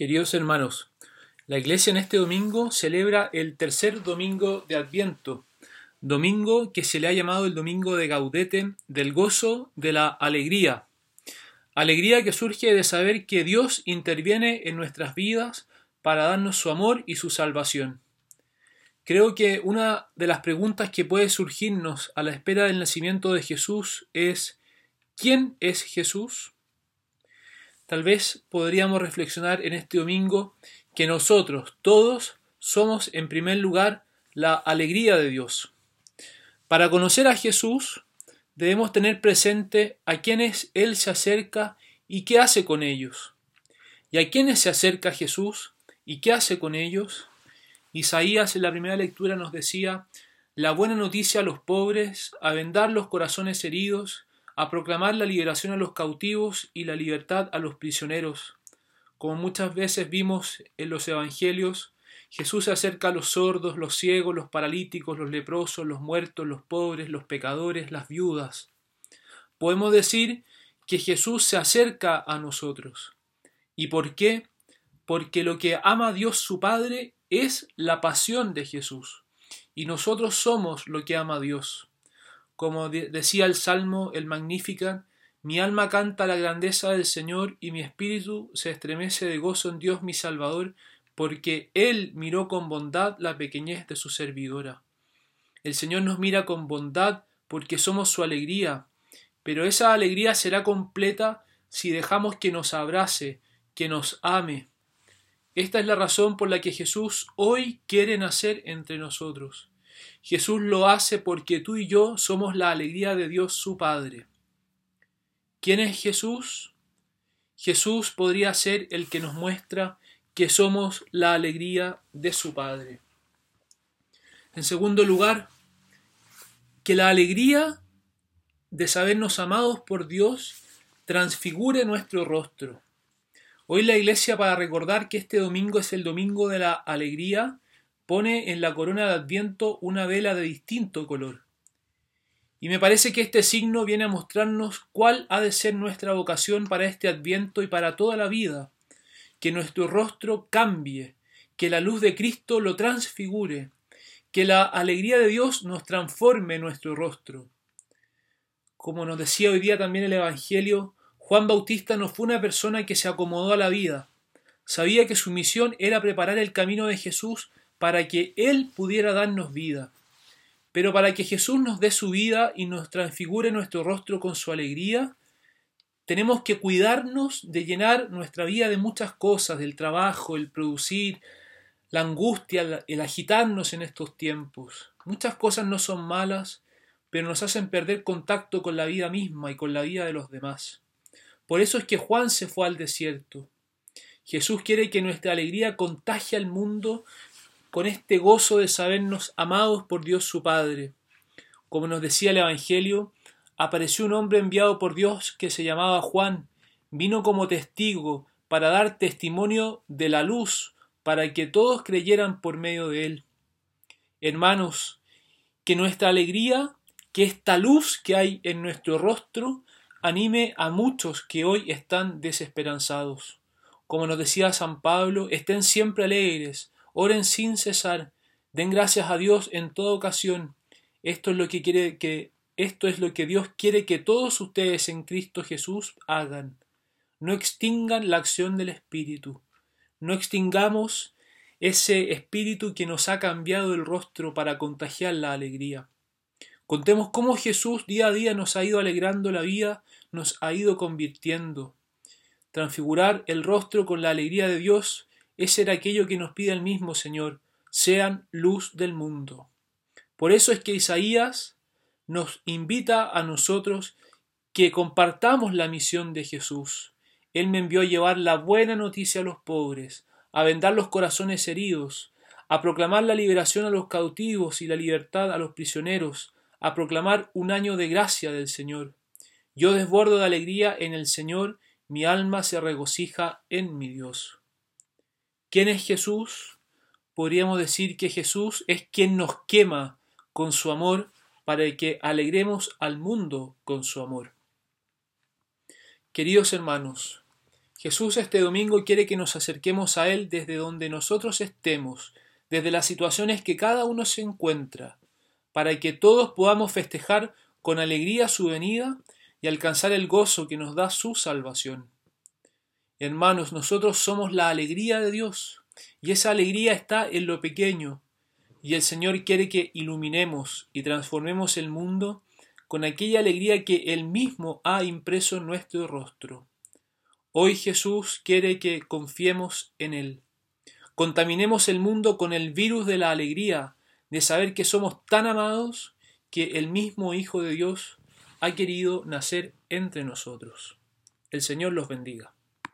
Queridos hermanos, la iglesia en este domingo celebra el tercer domingo de Adviento, domingo que se le ha llamado el domingo de Gaudete, del gozo, de la alegría. Alegría que surge de saber que Dios interviene en nuestras vidas para darnos su amor y su salvación. Creo que una de las preguntas que puede surgirnos a la espera del nacimiento de Jesús es ¿quién es Jesús? Tal vez podríamos reflexionar en este domingo que nosotros, todos, somos en primer lugar la alegría de Dios. Para conocer a Jesús, debemos tener presente a quienes Él se acerca y qué hace con ellos. ¿Y a quienes se acerca Jesús y qué hace con ellos? Isaías en la primera lectura nos decía, la buena noticia a los pobres, a vendar los corazones heridos, a proclamar la liberación a los cautivos y la libertad a los prisioneros. Como muchas veces vimos en los Evangelios, Jesús se acerca a los sordos, los ciegos, los paralíticos, los leprosos, los muertos, los pobres, los pecadores, las viudas. Podemos decir que Jesús se acerca a nosotros. ¿Y por qué? Porque lo que ama Dios su Padre es la pasión de Jesús. Y nosotros somos lo que ama a Dios. Como decía el Salmo, el Magnificat, mi alma canta la grandeza del Señor y mi espíritu se estremece de gozo en Dios mi Salvador, porque Él miró con bondad la pequeñez de su servidora. El Señor nos mira con bondad porque somos su alegría, pero esa alegría será completa si dejamos que nos abrace, que nos ame. Esta es la razón por la que Jesús hoy quiere nacer entre nosotros. Jesús lo hace porque tú y yo somos la alegría de Dios su Padre. ¿Quién es Jesús? Jesús podría ser el que nos muestra que somos la alegría de su Padre. En segundo lugar, que la alegría de sabernos amados por Dios transfigure nuestro rostro. Hoy la iglesia, para recordar que este domingo es el domingo de la alegría, pone en la corona de Adviento una vela de distinto color. Y me parece que este signo viene a mostrarnos cuál ha de ser nuestra vocación para este Adviento y para toda la vida, que nuestro rostro cambie, que la luz de Cristo lo transfigure, que la alegría de Dios nos transforme nuestro rostro. Como nos decía hoy día también el Evangelio, Juan Bautista no fue una persona que se acomodó a la vida, sabía que su misión era preparar el camino de Jesús para que Él pudiera darnos vida. Pero para que Jesús nos dé su vida y nos transfigure nuestro rostro con su alegría, tenemos que cuidarnos de llenar nuestra vida de muchas cosas, del trabajo, el producir, la angustia, el agitarnos en estos tiempos. Muchas cosas no son malas, pero nos hacen perder contacto con la vida misma y con la vida de los demás. Por eso es que Juan se fue al desierto. Jesús quiere que nuestra alegría contagie al mundo con este gozo de sabernos amados por Dios su Padre. Como nos decía el Evangelio, apareció un hombre enviado por Dios que se llamaba Juan, vino como testigo para dar testimonio de la luz, para que todos creyeran por medio de él. Hermanos, que nuestra alegría, que esta luz que hay en nuestro rostro, anime a muchos que hoy están desesperanzados. Como nos decía San Pablo, estén siempre alegres, Oren sin cesar, den gracias a Dios en toda ocasión. Esto es lo que quiere que esto es lo que Dios quiere que todos ustedes en Cristo Jesús hagan. No extingan la acción del Espíritu. No extingamos ese Espíritu que nos ha cambiado el rostro para contagiar la alegría. Contemos cómo Jesús día a día nos ha ido alegrando la vida, nos ha ido convirtiendo. Transfigurar el rostro con la alegría de Dios ese era aquello que nos pide el mismo Señor, sean luz del mundo. Por eso es que Isaías nos invita a nosotros que compartamos la misión de Jesús. Él me envió a llevar la buena noticia a los pobres, a vendar los corazones heridos, a proclamar la liberación a los cautivos y la libertad a los prisioneros, a proclamar un año de gracia del Señor. Yo desbordo de alegría en el Señor, mi alma se regocija en mi Dios. ¿Quién es Jesús? Podríamos decir que Jesús es quien nos quema con su amor para que alegremos al mundo con su amor. Queridos hermanos, Jesús este domingo quiere que nos acerquemos a Él desde donde nosotros estemos, desde las situaciones que cada uno se encuentra, para que todos podamos festejar con alegría su venida y alcanzar el gozo que nos da su salvación. Hermanos, nosotros somos la alegría de Dios, y esa alegría está en lo pequeño, y el Señor quiere que iluminemos y transformemos el mundo con aquella alegría que Él mismo ha impreso en nuestro rostro. Hoy Jesús quiere que confiemos en Él. Contaminemos el mundo con el virus de la alegría, de saber que somos tan amados que el mismo Hijo de Dios ha querido nacer entre nosotros. El Señor los bendiga.